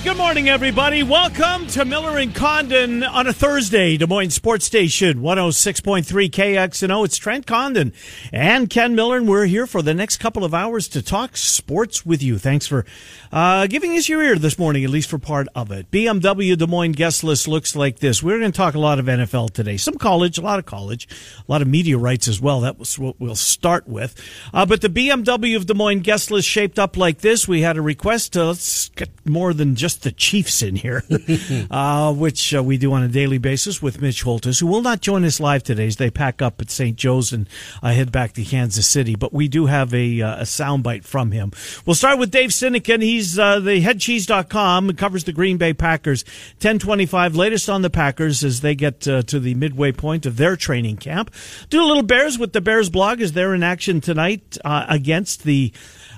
Right, good morning, everybody. Welcome to Miller and Condon on a Thursday, Des Moines Sports Station, 106.3 KXNO. It's Trent Condon and Ken Miller, and we're here for the next couple of hours to talk sports with you. Thanks for uh, giving us your ear this morning, at least for part of it. BMW Des Moines guest list looks like this. We're going to talk a lot of NFL today, some college, a lot of college, a lot of media rights as well. That was what we'll start with. Uh, but the BMW of Des Moines guest list shaped up like this. We had a request to let's get more than just the Chiefs in here, uh, which uh, we do on a daily basis with Mitch Holthus, who will not join us live today as they pack up at St. Joe's and uh, head back to Kansas City. But we do have a, uh, a soundbite from him. We'll start with Dave Sinekin. He's uh, the headcheese.com, and covers the Green Bay Packers. 1025, latest on the Packers as they get uh, to the midway point of their training camp. Do a little Bears with the Bears blog as they're in action tonight uh, against the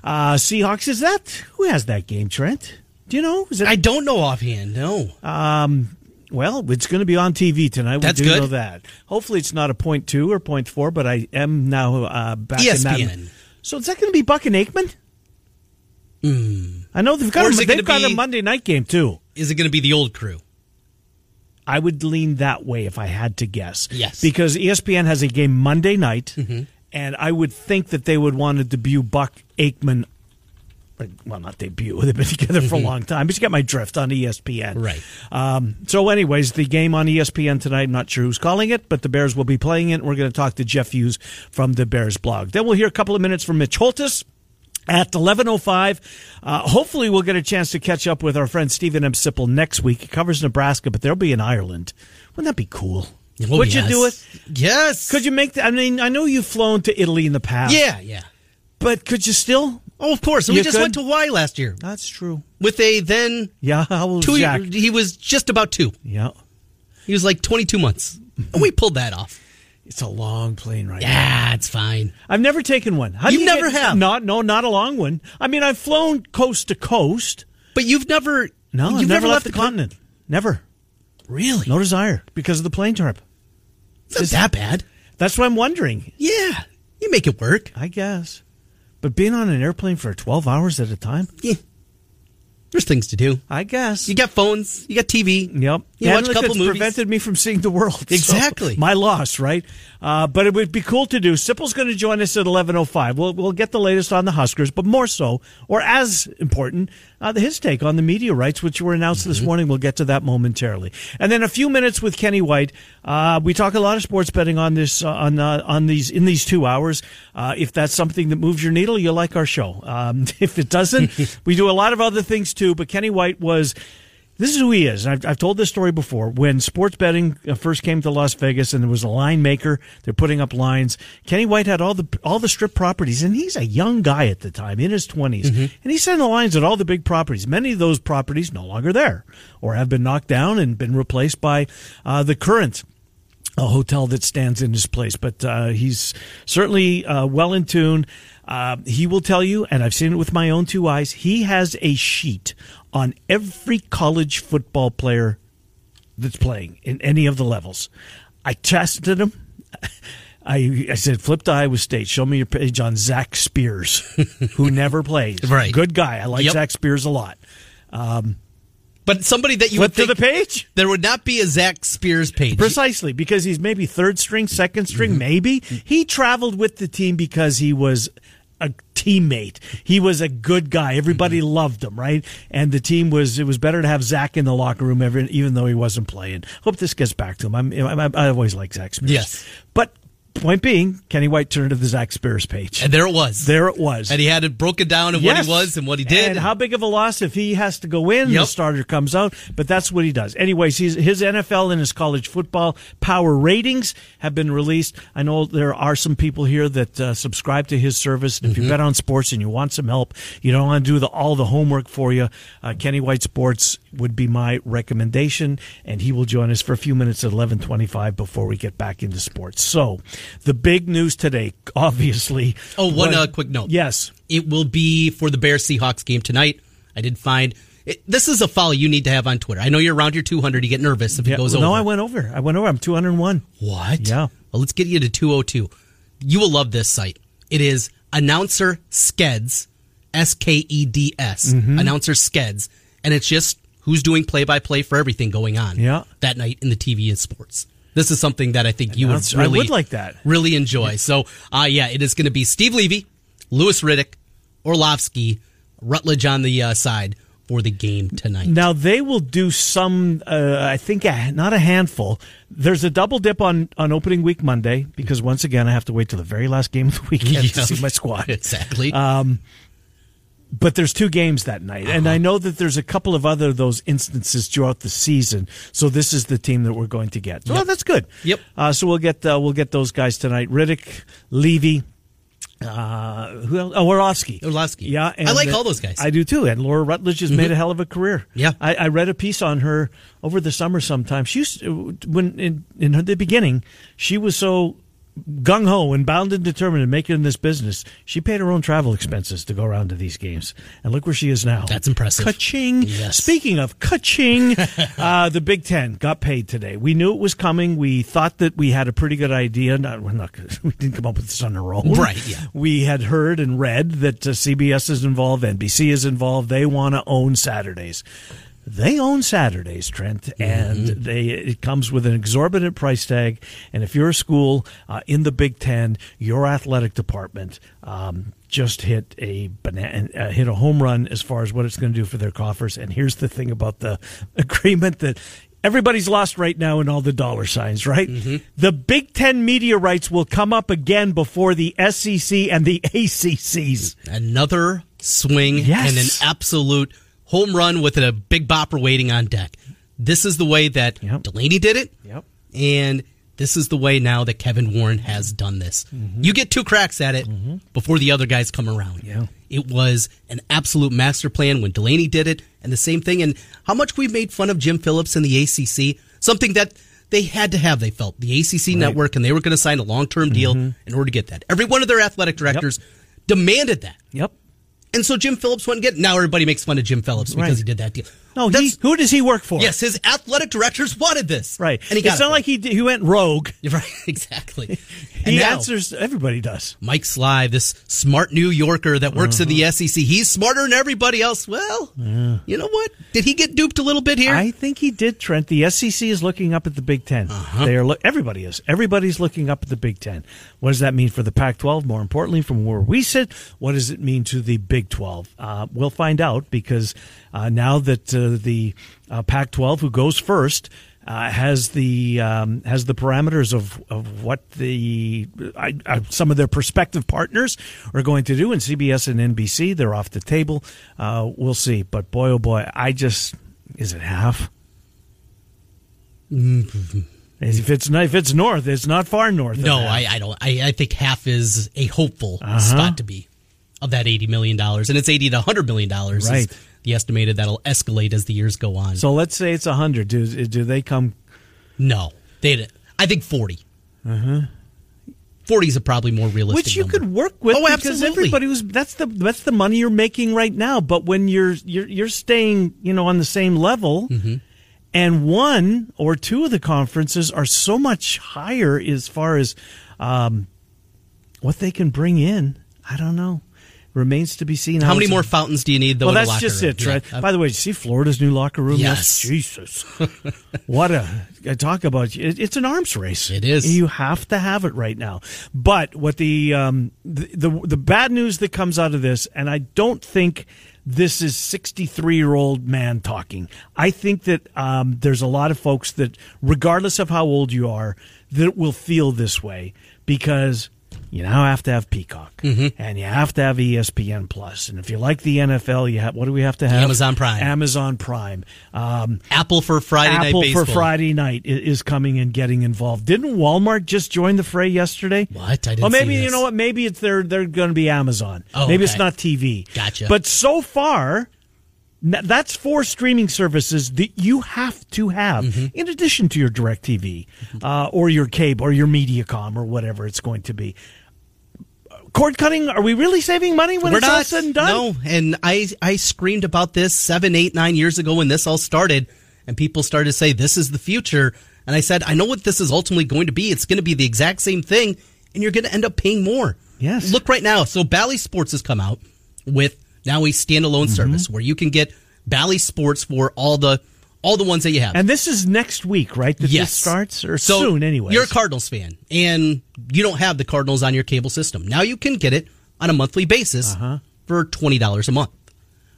Seahawks. Is that, who has that game, Trent? Do you know? Is it, I don't know offhand. No. um, well, it's going to be on TV tonight. We That's do good. know that. Hopefully, it's not a point two or point four, but I am now uh, back in ESPN. that. So is that going to be Buck and Aikman? I know they've got. A, they've got a Monday night game too. Is it going to be the old crew? I would lean that way if I had to guess. Yes. because ESPN has a game Monday night, and I would think that they would want to debut Buck Aikman. Well, not debut. They've been together for a long time, but you get my drift on ESPN. Right. Um, so, anyways, the game on ESPN tonight. I'm not sure who's calling it, but the Bears will be playing it. We're going to talk to Jeff Hughes from the Bears blog. Then we'll hear a couple of minutes from Mitch Holthus. At 11.05, uh, hopefully we'll get a chance to catch up with our friend Steven M. Sipple next week. He covers Nebraska, but they'll be in Ireland. Wouldn't that be cool? Oh, Would you do it? Yes. Could you make that? I mean, I know you've flown to Italy in the past. Yeah, yeah. But could you still? Oh, of course. We You just could? went to Hawaii last year That's true. with a then Yeah, how old two. Jack? He was just about two. Yeah. He was like 22 months. And we pulled that off. It's a long plane ride. Yeah, it's fine. I've never taken one. How You you never get- have? Not, no, not a long one. I mean, I've flown coast to coast. But you've never. No, you've I've never, left, the coun- continent. Never. Really? No desire because of the plane trip. it's not that bad. That's what I'm wondering. Yeah, you make it work. I guess. But being on an airplane for 12 hours at a time, Yeah. There's things to do. I guess. You got phones. You got TV. Yep. You And watch a couple it's movies. prevented me from seeing the world. So, Exactly. my loss, right? Uh, but it would be cool to do. Sipple's going to join us at 11.05. We'll, we'll get the latest on the Huskers, but more so, or as important, uh, his take on the media rights, which were announced Mm-hmm. this morning. We'll get to that momentarily. And then a few minutes with Kenny White. Uh, we talk a lot of sports betting on this, uh, on, uh, on these, in these two hours. Uh, if that's something that moves your needle, you'll like our show. Um, if it doesn't, we do a lot of other things too, but Kenny White was, this is who he is. I've, I've told this story before. When sports betting uh, first came to Las Vegas, and there was a line maker, they're putting up lines. Kenny White had all the all the strip properties, and he's a young guy at the time, in his 20s and he's setting the lines at all the big properties. Many of those properties no longer there, or have been knocked down and been replaced by uh, the current a hotel that stands in his place. But uh, he's certainly uh, well in tune. Uh, he will tell you, and I've seen it with my own two eyes. He has a sheet on every college football player that's playing in any of the levels. I tested him. I, I said, flip to Iowa State. Show me your page on Zach Spears, who never plays. Right. Good guy. I like Yep. Zach Spears a lot. But somebody that you Flip would to the page. there would not be a Zach Spears page. Precisely, because he's maybe third string, second Mm-hmm. string, maybe. He traveled with the team because he was a teammate. He was a good guy. Everybody Mm-hmm. loved him, right? And the team was, it was better to have Zach in the locker room, every, even though he wasn't playing. Hope this gets back to him. I'm, I'm, I always like Zach Spears. Yes. But point being, Kenny White turned to the Zach Spears page. and there it was. there it was. And he had it broken down what Yes. he was and what he did. And how big of a loss if he has to go in, the starter comes out. But that's what he does. Anyways, he's, his NFL and his college football power ratings have been released. I know there are some people here that uh, subscribe to his service. And if Mm-hmm. you bet on sports and you want some help, you don't want to do the, all the homework for you. Uh, Kenny White Sports would be my recommendation, and he will join us for a few minutes at eleven twenty-five before we get back into sports. So, The big news today, obviously. Oh, one was- uh, quick note. Yes. It will be for the Bears Seahawks game tonight. I did find it, this is a follow you need to have on Twitter. I know you're around your 200. You get nervous if Yeah, it goes over. No, I went over. I went over. I'm 201. What? Yeah. Well, let's get you to 202. You will love this site. It is announcer Skeds, S K E D S, Mm-hmm. announcer Skeds, and it's just who's doing play by play for everything going on Yeah. that night in the TV and sports. This is something that I think you would really would like that. really enjoy. So, uh, yeah, it is going to be Steve Levy, Louis Riddick, Orlovsky, Rutledge on the uh, side for the game tonight. Now they will do some. Uh, I think a, not a handful. There's a double dip on on opening week Monday because once again I have to wait till the very last game of the weekend to Yeah. see my squad. Exactly. But there's two games that night, and Uh-huh. I know that there's a couple of other those instances throughout the season. So this is the team that we're going to get. So Yep. that's good. Yep. Uh, so we'll get uh, we'll get those guys tonight. Riddick, Levy. Uh, who else? Oh, Orlovsky. Orlovsky. Yeah, I like uh, all those guys. I do too. And Laura Rutledge has made a hell of a career. Yeah. I, I read a piece on her over the summer. Sometime she used to- when in in the beginning she was so gung ho and bound and determined to make it in this business. She paid her own travel expenses to go around to these games, and look where she is now. That's impressive. Ka-ching. Yes. Speaking of ka-ching, uh, the Big Ten got paid today. We knew it was coming. We thought that we had a pretty good idea. Not, we're not, we didn't come up with this on our own. Right, yeah. We had heard and read that uh, CBS is involved, NBC is involved. They want to own Saturdays. They own Saturdays, Trent, and they it comes with an exorbitant price tag. And if you're a school uh, in the Big Ten, your athletic department um, just hit a banana, uh, hit a home run as far as what it's going to do for their coffers. And here's the thing about the agreement that. Everybody's lost right now in all the dollar signs, right? The Big Ten media rights will come up again before the SEC and the ACCs. Another swing Yes. and an absolute home run with a big bopper waiting on deck. This is the way that Yep. Delany did it. Yep. And this is the way now that Kevin Warren has done this. Mm-hmm. You get two cracks at it mm-hmm. before the other guys come around. Yeah. It was an absolute master plan when Delany did it, and the same thing. And how much we've made fun of Jim Phillips and the ACC, something that they had to have, they felt, the ACC network, and they were going to sign a long term deal mm-hmm. in order to get that. Every one of their athletic directors demanded that. Yep. And so Jim Phillips wouldn't get. Now everybody makes fun of Jim Phillips because Right. he did that deal. No, he, That's- who does he work for? yes, his athletic directors wanted this, Right. And he got it's not for like he he went rogue. right, exactly. He now, answers. Everybody does. Mike Slive, this smart New Yorker that works in the SEC. He's smarter than everybody else. Well, you know what? Did he get duped a little bit here? I think he did, Trent. The SEC is looking up at the Big 10 Uh-huh. They are. Look, everybody is. Everybody's looking up at the Big Ten. What does that mean for the Pac-12? More importantly, from where we sit, what does it mean to the Big 12? Uh, we'll find out because uh, now that uh, the uh, Pac-12, who goes first. Uh, has the um, has the parameters of, of what the I, I, some of their prospective partners are going to do, and CBS and NBC they're off the table. Uh, we'll see, but boy oh boy, I just is it half? If it's not, if it's north, it's not far north. no. I, I don't. I, I think half is a hopeful Uh-huh. spot to be of that eighty million dollars, and it's eighty to hundred million dollars. Right. The estimated that'll escalate as the years go on. So let's say it's a hundred. Do do they come? no, they. I think 40 Uh Forty is a probably more realistic. Which you number. could work with Oh, because absolutely. everybody was that's the that's the money you're making right now. But when you're you're you're staying you know on the same level, Mm-hmm. and one or two of the conferences are so much higher as far as um, what they can bring in. I don't know. Remains to be seen. How many it's- more fountains do you need? Though, Well, that's just room? it, Trent. Yeah. By the way, did you see Florida's new locker room? Yes. Jesus. what a I talk about. It, it's an arms race. It is. You have to have it right now. But what the um the the, the bad news that comes out of this, and I don't think this is 63 year old man talking. I think that um, there's a lot of folks that, regardless of how old you are, that will feel this way because you now have to have Peacock Mm-hmm. and you have to have ESPN Plus, and if you like the NFL, you have what do we have to have? Amazon Prime. Amazon Prime. Um, Apple for Friday Apple night baseball. for Friday night is coming and getting involved. Didn't Walmart just join the fray yesterday? What? I didn't Well, maybe you know what? Maybe it's they're they're going to be Amazon. Oh, maybe it's not TV. Gotcha. But so far, That's four streaming services that you have to have mm-hmm. in addition to your DirecTV uh, or your cable or your MediaCom or whatever it's going to be. Cord cutting? Are we really saving money when We're it's not, all said and done? No, and I I screamed about this seven, eight, nine years ago when this all started, and people started to say this is the future. And I said, I know what this is ultimately going to be. It's going to be the exact same thing, and you're going to end up paying more. Yes. Look right now. So Bally Sports has come out with now a standalone mm-hmm. service where you can get Bally Sports for all the all the ones that you have. And this is next week, right? That yes. this starts or so soon anyway. You're a Cardinals fan and you don't have the Cardinals on your cable system. Now you can get it on a monthly basis uh-huh. for $20 a month.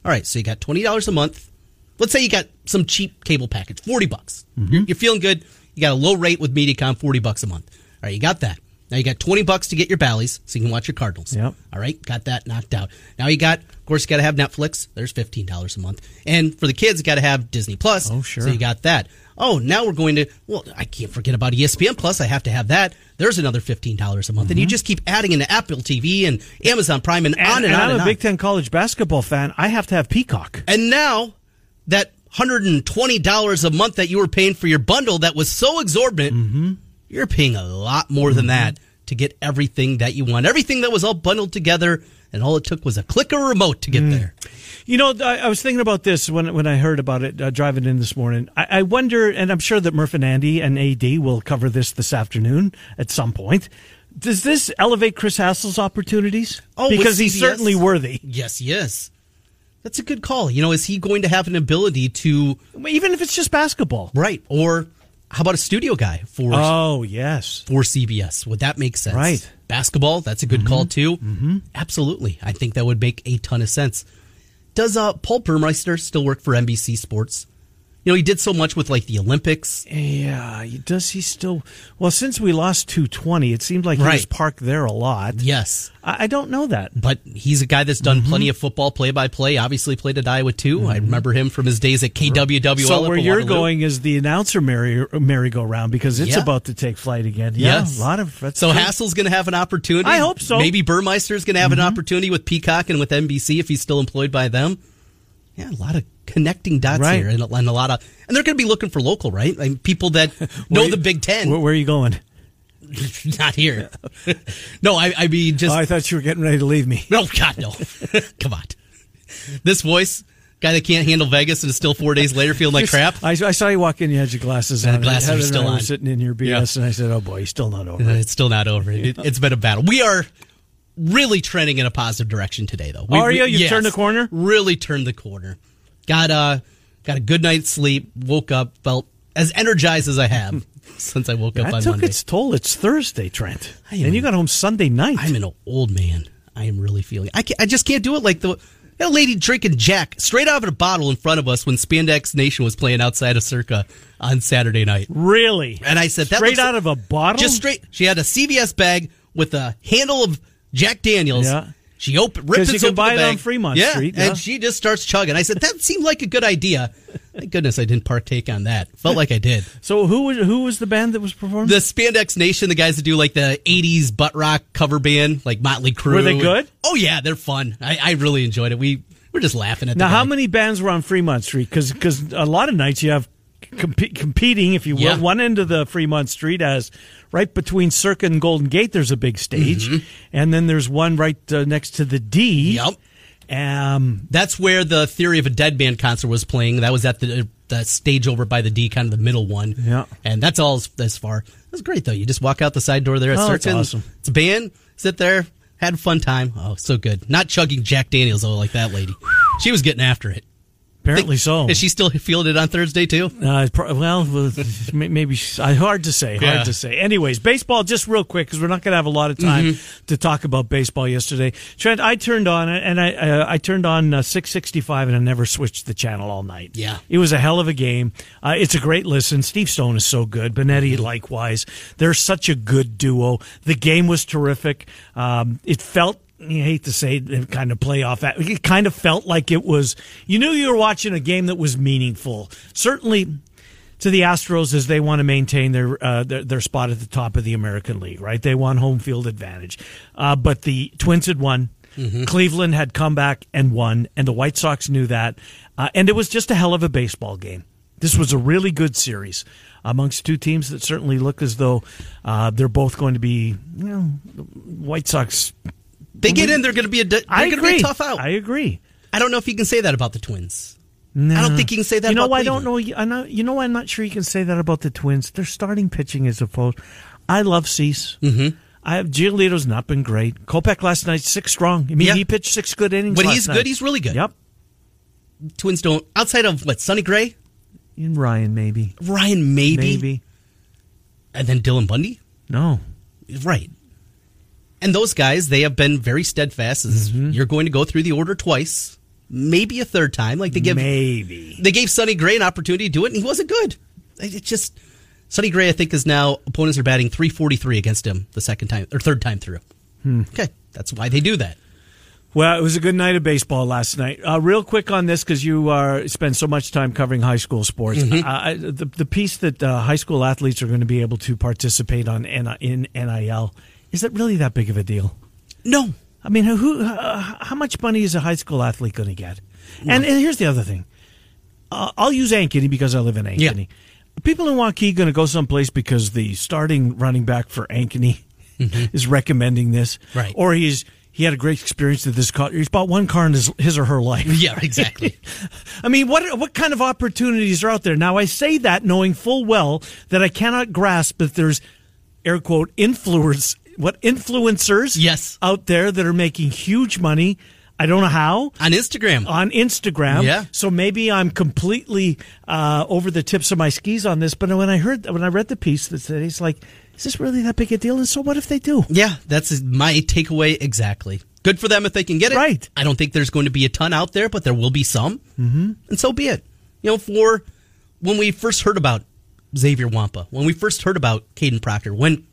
All right, so you got $20 a month. Let's say you got some cheap cable package, 40 bucks. Mm-hmm. You're feeling good. You got a low rate with Mediacom, 40 bucks a month. All right, you got that. Now you got 20 bucks to get your Bally's so you can watch your Cardinals. Yep. All right, got that knocked out. Now you got, of course, you got to have Netflix. There's $15 a month. And for the kids, you got to have Disney Plus. Oh, sure. So you got that. Oh, now we're going to, well, I can't forget about ESPN Plus. I have to have that. There's another $15 a month. Mm-hmm. And you just keep adding into Apple TV and Amazon Prime and, and on and, and on. I'm and a Big Ten college basketball fan. I have to have Peacock. And now that $120 a month that you were paying for your bundle that was so exorbitant, mm-hmm. you're paying a lot more than mm-hmm. that to get everything that you want. Everything that was all bundled together, and all it took was a click a remote to get mm. there. You know, I, I, was thinking about this when when I heard about it uh, driving in this morning. I, I, wonder, and I'm sure that Murph and Andy and AD will cover this this afternoon at some point. Does this elevate Chris Hassel's opportunities? Oh, because he's certainly worthy. Yes, yes. That's a good call. You know, is he going to have an ability to, even if it's just basketball, right? Or how about a studio guy for? Oh yes, for CBS. Would that make sense? Right. Basketball. That's a good mm-hmm. call too. Mm-hmm. Absolutely. I think that would make a ton of sense. Does uh, Paul Burmeister still work for NBC Sports? You know, he did so much with like the Olympics. Yeah, does he still? Well, since we lost 220, it seemed like he right. was parked there a lot. Yes. I, I, don't know that. But he's a guy that's done mm-hmm. plenty of football play by play. Obviously played at Iowa too. Mm-hmm. I remember him from his days at KWWL. So where you're going is the announcer merry merry-go-round because it's yeah. about to take flight again. Yeah, yes. a lot of. so. Hassel's going to have an opportunity. I hope so. Maybe Burmeister's going to have mm-hmm. an opportunity with Peacock and with NBC if he's still employed by them. Yeah, a lot of connecting dots right. here, and, and, a lot of, and they're going to be looking for local, right? I mean, people that know you, the Big Ten. Where, where are you going? Not here. no, I, I mean just. Oh, I thought you were getting ready to leave me. No, God, no. Come on. This voice, guy that can't handle Vegas and is still four days later feeling like crap. I, I saw you walk in. You had your glasses uh, on. Glasses are still on. Sitting in your BS, yeah. and I said, "Oh boy, he's still not over." Uh, it's still not over. It, has been a battle. We are really trending in a positive direction today, though. We, are you? You yes, turned the corner. Really turned the corner. Got a got a good night's sleep. Woke up, felt as energized as I have since I woke up on took Monday. its toll. It's Thursday, Trent, and you got home Sunday night. I'm an old man. I am really feeling. I I just can't do it like the. That lady drinking Jack straight out of a bottle in front of us when Spandex Nation was playing outside of Circa on Saturday night. Really? And I said, straight out of a bottle? Just straight. She had a CVS bag with a handle of Jack Daniels. Yeah. She opened, ripped you can buy it on Fremont yeah, Street. Yeah. And she just starts chugging. I said, that seemed like a good idea. Thank goodness I didn't partake on that. Felt like I did. So who was who was the band that was performing? The Spandex Nation, the guys that do like the '80s butt rock cover band, like Motley Crue. Were they good? Oh yeah, they're fun. I, I really enjoyed it. We we're just laughing at. Now, how many bands were on Fremont Street? Because because a lot of nights you have comp- competing, if you will. Yeah. One end of the Fremont Street as right between Circa and Golden Gate. There's a big stage, mm-hmm. and then there's one right uh, next to the D. Yep. Um, that's where the Theory of a Deadman concert was playing. That was at the, the stage over by the D, kind of the middle one. Yeah, and that's all as, as far. That's great though. You just walk out the side door there at oh, Circa. Awesome. It's a band. Sit there, had a fun time. Oh, so good. Not chugging Jack Daniels though, like that lady. She was getting after it. Apparently so. Is she still it on Thursday too? Uh, well, maybe hard to say. Hard yeah. to say. Anyways, baseball. Just real quick because we're not going to have a lot of time mm-hmm. to talk about baseball. Yesterday, Trent, I turned on and I uh, I turned on uh, six sixty five and I never switched the channel all night. Yeah, it was a hell of a game. Uh, it's a great listen. Steve Stone is so good. Benetti mm-hmm. likewise. They're such a good duo. The game was terrific. Um, it felt you hate to say it, kind of playoff. It kind of felt like it was. You knew you were watching a game that was meaningful. Certainly to the Astros as they want to maintain their, uh, their, their spot at the top of the American League. Right, they want home field advantage. Uh, but the Twins had won. Cleveland had come back and won, and the White Sox knew that. Uh, and it was just a hell of a baseball game. This was a really good series amongst two teams that certainly look as though uh, they're both going to be, you know, White Sox. They get in, they're going to be a they're I going to agree. be a tough out. I agree. I don't know if you can say that about the Twins. I don't think you can say that. You know, about I don't know. I know. You know, I'm not sure you can say that about the Twins. Their starting pitching is opposed. I love Cease. Mm-hmm. I have Giolito's not been great. Kopech last night six strong. I mean, Yeah. he pitched six good innings. When last he's night. good, he's really good. Yep. Twins don't outside of what Sonny Gray, In Ryan, maybe, Ryan maybe, maybe. and then Dylan Bundy. No. Right. And those guys, they have been very steadfast. As Mm-hmm. You're going to go through the order twice, maybe a third time. Like they give maybe. they gave Sonny Gray an opportunity to do it, and he wasn't good. It just Sonny Gray, I think, is now opponents are batting 343 against him the second time or third time through. Hmm. Okay, that's why they do that. Well, it was a good night of baseball last night. Uh, real quick on this because you uh, spend so much time covering high school sports. Mm-hmm. Uh, I- the the piece that uh, high school athletes are going to be able to participate on in NIL is it really that big of a deal? No, I mean, who? Uh, how much money is a high school athlete going to get? And, and here's the other thing. Uh, I'll use Ankeny because I live in Ankeny. People in Waukee going to go someplace because the starting running back for Ankeny is recommending this, Right. Or he's he had a great experience with this car. He's bought one car in his, his or her life. yeah, exactly. I mean, what what kind of opportunities are out there? Now, I say that knowing full well that I cannot grasp that there's air quote influence what influencers Yes. out there that are making huge money. I don't know how On Instagram, on Instagram. Yeah. So maybe I'm completely uh, over the tips of my skis on this. But when I heard when I read the piece that said it's like, is this really that big a deal? And so what if they do? yeah, that's my takeaway exactly. Good for them if they can get it. Right. I don't think there's going to be a ton out there, but there will be some, mm-hmm. and so be it. You know, for when we first heard about Xavier Nwankpa, when we first heard about Kadyn Proctor, when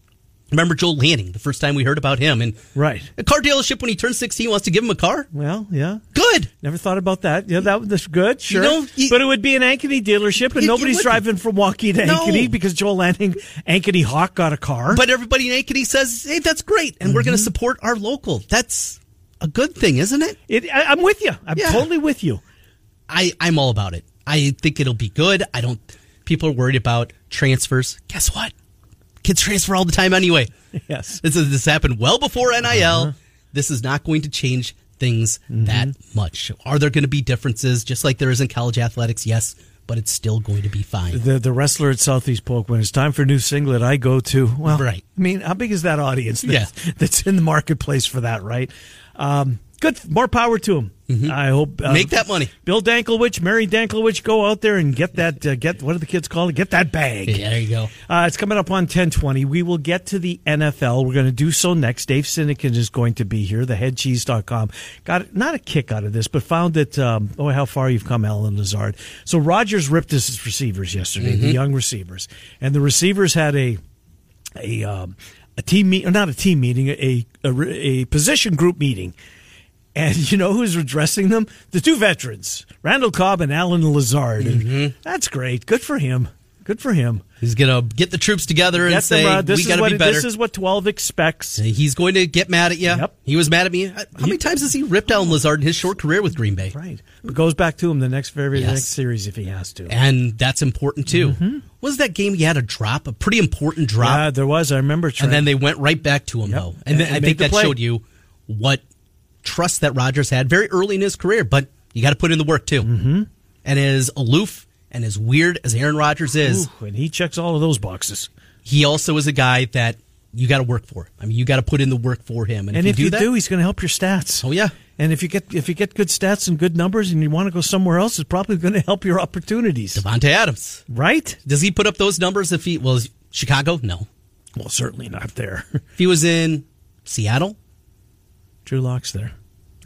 remember Joel Lanning, the first time we heard about him, and Right. a car dealership when he turns 16 wants to give him a car. Well, yeah. Good. Never thought about that. Yeah, that was good. Sure, know, you- but it would be an Ankeny dealership, and you nobody's driving from Waukee to No. Ankeny because Joel Lanning, Ankeny Hawk got a car. But everybody in Ankeny says, "Hey, that's great, and we're going to mm-hmm. support our local." That's a good thing, isn't it? it, I, I'm with you. I'm Yeah. totally with you. I I'm all about it. I think it'll be good. I don't. People are worried about transfers. Guess what? Kids transfer all the time anyway. Yes. This is this happened well before NIL. Uh-huh. This is not going to change things Mm-hmm. that much. Are there going to be differences, just like there is in college athletics? Yes, but it's still going to be fine. The the wrestler at Southeast Polk, when it's time for new singlet, I go to. Well, Right. I mean, how big is that audience that's, Yeah. that's in the marketplace for that, right? Um, good. More power to him. I hope. uh, Mm-hmm. Make that money. Bill Danklewich, Mary Danklewich, go out there and get that. Uh, get what do the kids call it? Get that bag. Yeah, there you go. Uh, it's coming up on 1020. We will get to the NFL. We're going to do so next. Dave Sinekin is going to be here, theheadcheese.com. Got not a kick out of this, but found that, um, oh, how far you've come, Allen Lazard. So Rodgers ripped his receivers yesterday, the young receivers. And the receivers had a, a, um, a team meet, or not a team meeting, a, a, a position group meeting. And you know who's addressing them? The two veterans, Randall Cobb and Allen Lazard. And mm-hmm. that's great. Good for him. Good for him. He's going to get the troops together and Get say, them, uh, this "We is got to what be better." this is what twelve expects. He's going to get mad at you. Yep. He was mad at me. Uh, how many times has he ripped Allen Lazard in his short career with Green Bay? Right, but goes back to him the next very Yes. next series if he has to. And that's important too. What was that game he had a drop, a pretty important drop, Yeah, there was. I remember. Trent. and then they went right back to him Yep. though. And, And- then and I think that play. showed you what trust that Rodgers had very early in his career. But you got to put in the work too. Mm-hmm. And as aloof and as weird as Aaron Rodgers is, Ooh, and he checks all of those boxes. he also is a guy that you got to work for. I mean, you got to put in the work for him. And, And if you you do do, that, he's going to help your stats. oh yeah. And if you get if you get good stats and good numbers, and you want to go somewhere else, it's probably going to help your opportunities. Davante Adams. Right? Does he put up those numbers if he well Chicago? No. Well, certainly not there. If he was in Seattle, Drew Lock's there.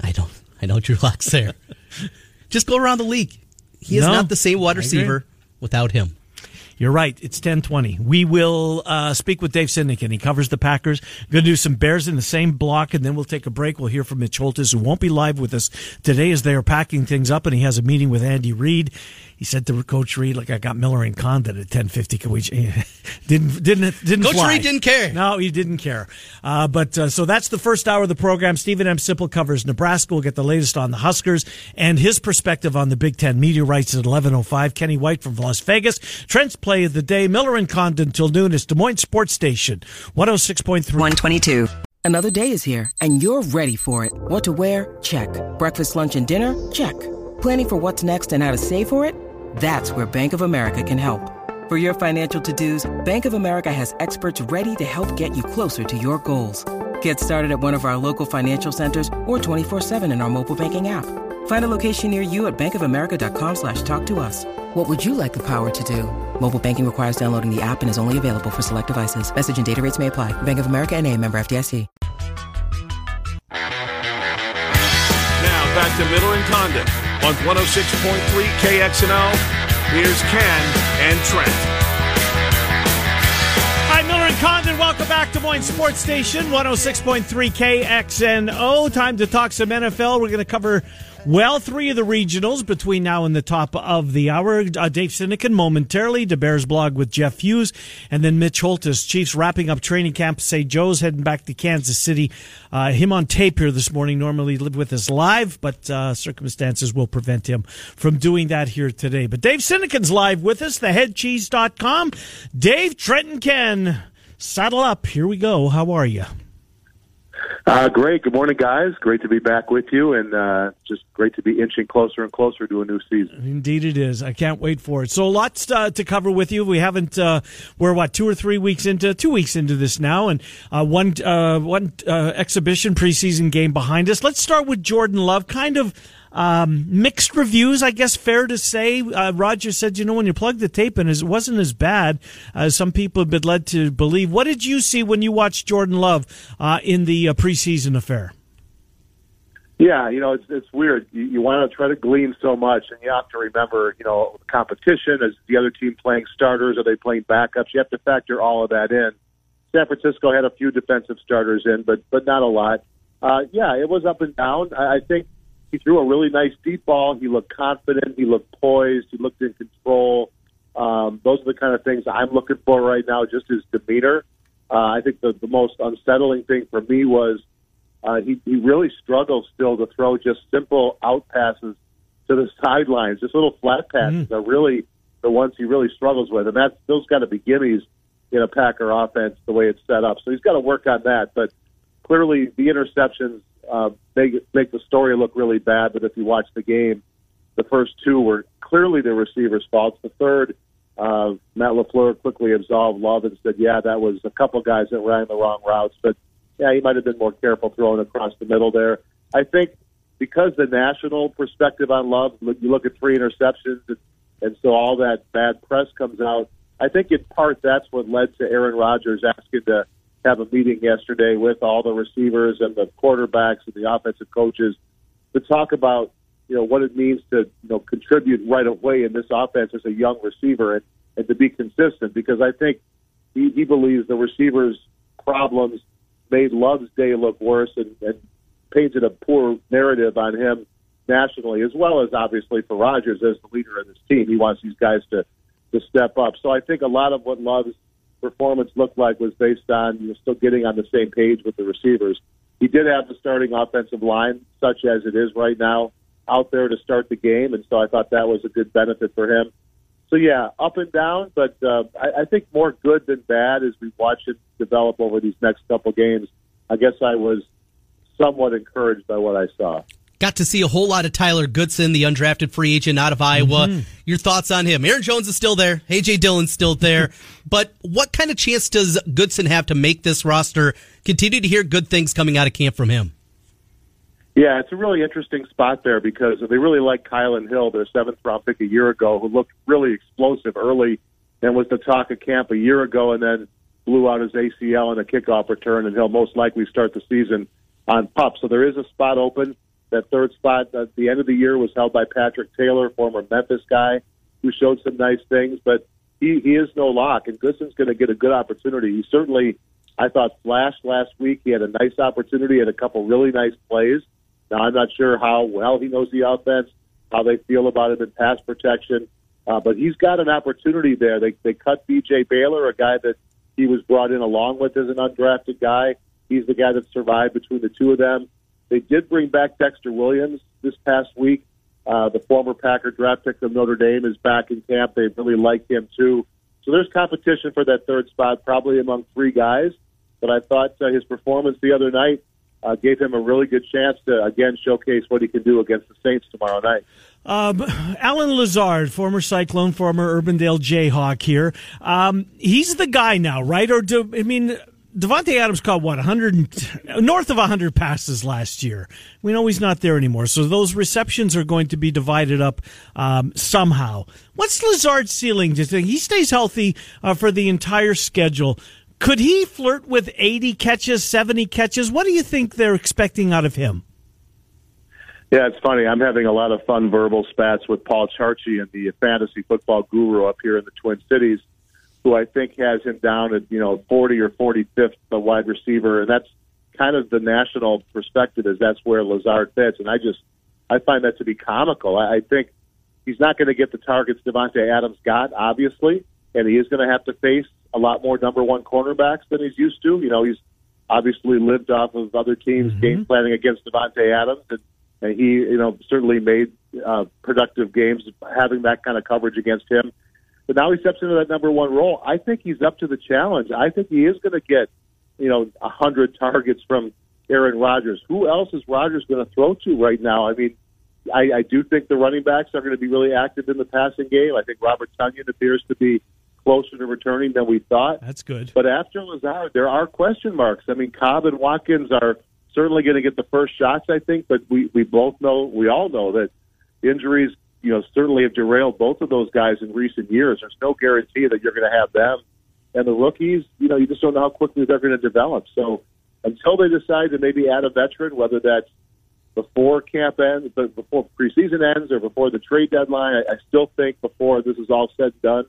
I don't. I know Drew Lock's there. Just go around the league. He is No, not the same wide receiver without him. You're right. It's 1020. We will uh, speak with Dave Sinekin. He covers the Packers. Going to do some Bears in the same block, and then we'll take a break. We'll hear from Mitch Holthus, who won't be live with us today as they are packing things up, and he has a meeting with Andy Reid. He said to Coach Reid, "Like I got Miller and Condon at 1050. Can we?" didn't didn't didn't. Coach fly. Reid didn't care. No, he didn't care. Uh, but uh, so that's the first hour of the program. Steven M. Sipple covers Nebraska. We'll get the latest on the Huskers and his perspective on the Big Ten media rights at 11:05. Kenny White from Las Vegas. Trent's play of the day. Miller and Condon till noon. is Des Moines Sports Station 106.3. 122. Another day is here, and you're ready for it. What to wear? Check. Breakfast, lunch, and dinner? Check. Planning for what's next and how to save for it? That's where Bank of America can help. For your financial to-dos, Bank of America has experts ready to help get you closer to your goals. Get started at one of our local financial centers or 24-7 in our mobile banking app. Find a location near you at bankofamerica.com slash talk to us. What would you like the power to do? Mobile banking requires downloading the app and is only available for select devices. Message and data rates may apply. Bank of America and a member FDIC. Now back to Miller and Condon on 106.3 KXNO. Here's Ken and Trent. Hi, Miller and Condon. Welcome back to Moines Sports Station 106.3 KXNO. Time to talk some NFL. We're going to cover well, three of the regionals between now and the top of the hour. Uh, Dave Sinekin momentarily, the Bears blog with Jeff Hughes, and then Mitch Holthus. Chiefs wrapping up training camp. St. Joe's heading back to Kansas City. Uh, him on tape here this morning. Normally live with us live, but uh, circumstances will prevent him from doing that here today. But Dave Sinekin's live with us, theheadcheese.com. Dave, Trenton Ken, saddle up. Here we go. How are you? Uh, great. Good morning, guys. Great to be back with you, and uh, just great to be inching closer and closer to a new season. Indeed, it is. I can't wait for it. So, lots uh, to cover with you. We haven't. Uh, we're what two or three weeks into two weeks into this now, and uh, one uh, one exhibition preseason game behind us. Let's start with Jordan Love. Kind of um, mixed reviews, I guess, fair to say. Uh, Roger said, you know, when you plug the tape in, it wasn't as bad as some people have been led to believe. What did you see when you watched Jordan Love uh, in the uh, preseason affair? Yeah, you know, it's it's weird. You, you want to try to glean so much, and you have to remember, you know, competition. Is the other team playing starters? Are they playing backups? You have to factor all of that in. San Francisco had a few defensive starters in, but but not a lot. Uh, yeah, it was up and down. I, I think he threw a really nice deep ball. He looked confident. He looked poised. He looked in control. Um, those are the kind of things I'm looking for right now. Just his demeanor. Uh, I think the, the most unsettling thing for me was uh, he, he really struggles still to throw just simple out passes to the sidelines. Just little flat passes mm. are really the ones he really struggles with, and that's those got to be gimmies in a Packer offense the way it's set up. So he's got to work on that. But clearly, the interceptions uh, make make the story look really bad. But if you watch the game, the first two were clearly the receiver's faults. The third, uh, Matt LaFleur quickly absolved Love and said, "Yeah, that was a couple guys that ran the wrong routes, but yeah, he might have been more careful throwing across the middle there." I think because the national perspective on Love, you look at three interceptions, and, and so all that bad press comes out. I think in part that's what led to Aaron Rodgers asking to have a meeting yesterday with all the receivers and the quarterbacks and the offensive coaches to talk about you know what it means to you know contribute right away in this offense as a young receiver and, and to be consistent because I think he, he believes the receivers' problems made Love's day look worse and, and painted a poor narrative on him nationally as well as obviously for Rodgers as the leader of this team. He wants these guys to to step up. So I think a lot of what Love's performance looked like was based on you know, still getting on the same page with the receivers. He did have the starting offensive line, such as it is right now, out there to start the game, and so I thought that was a good benefit for him. So yeah, up and down, but uh, I, I think more good than bad as we watch it develop over these next couple games. I guess I was somewhat encouraged by what I saw. Got to see a whole lot of Tyler Goodson, the undrafted free agent out of Iowa. Mm-hmm. Your thoughts on him? Aaron Jones is still there. AJ Dillon's still there. but what kind of chance does Goodson have to make this roster? Continue to hear good things coming out of camp from him. Yeah, it's a really interesting spot there because they really like Kylin Hill, their seventh round pick a year ago, who looked really explosive early and was the talk of camp a year ago and then blew out his ACL in a kickoff return, and he'll most likely start the season on pup. So there is a spot open. That third spot at the end of the year was held by Patrick Taylor, former Memphis guy, who showed some nice things. But he, he is no lock, and Goodson's going to get a good opportunity. He certainly, I thought, flashed last week. He had a nice opportunity, had a couple really nice plays. Now, I'm not sure how well he knows the offense, how they feel about him in pass protection, uh, but he's got an opportunity there. They, they cut B.J. Baylor, a guy that he was brought in along with as an undrafted guy. He's the guy that survived between the two of them. They did bring back Dexter Williams this past week. Uh, the former Packer draft pick from Notre Dame is back in camp. They really like him too. So there's competition for that third spot, probably among three guys. But I thought uh, his performance the other night uh, gave him a really good chance to again showcase what he can do against the Saints tomorrow night. Um, Allen Lazard, former Cyclone, former Urbandale Jayhawk here. Um, he's the guy now, right? Or do, I mean, Davante Adams caught what 100 north of 100 passes last year. We know he's not there anymore, so those receptions are going to be divided up um, somehow. What's Lazard's ceiling? Do you think he stays healthy uh, for the entire schedule? Could he flirt with 80 catches, 70 catches? What do you think they're expecting out of him? Yeah, it's funny. I'm having a lot of fun verbal spats with Paul Charchian the fantasy football guru up here in the Twin Cities who I think has him down at you know 40 or 45th the wide receiver, and that's kind of the national perspective is that's where Lazard fits, and I just I find that to be comical. I, I think he's not going to get the targets Davante Adams got, obviously, and he is going to have to face a lot more number one cornerbacks than he's used to. You know, he's obviously lived off of other teams' mm-hmm. game planning against Davante Adams, and, and he you know certainly made uh, productive games having that kind of coverage against him. But now he steps into that number one role. I think he's up to the challenge. I think he is going to get, you know, a hundred targets from Aaron Rodgers. Who else is Rodgers going to throw to right now? I mean, I, I do think the running backs are going to be really active in the passing game. I think Robert Tonyan appears to be closer to returning than we thought. That's good. But after Lazard, there are question marks. I mean, Cobb and Watkins are certainly going to get the first shots, I think, but we, we both know, we all know that injuries you know, certainly have derailed both of those guys in recent years. There's no guarantee that you're going to have them. And the rookies, you know, you just don't know how quickly they're going to develop. So until they decide to maybe add a veteran, whether that's before camp ends, but before preseason ends, or before the trade deadline, I, I still think before this is all said and done,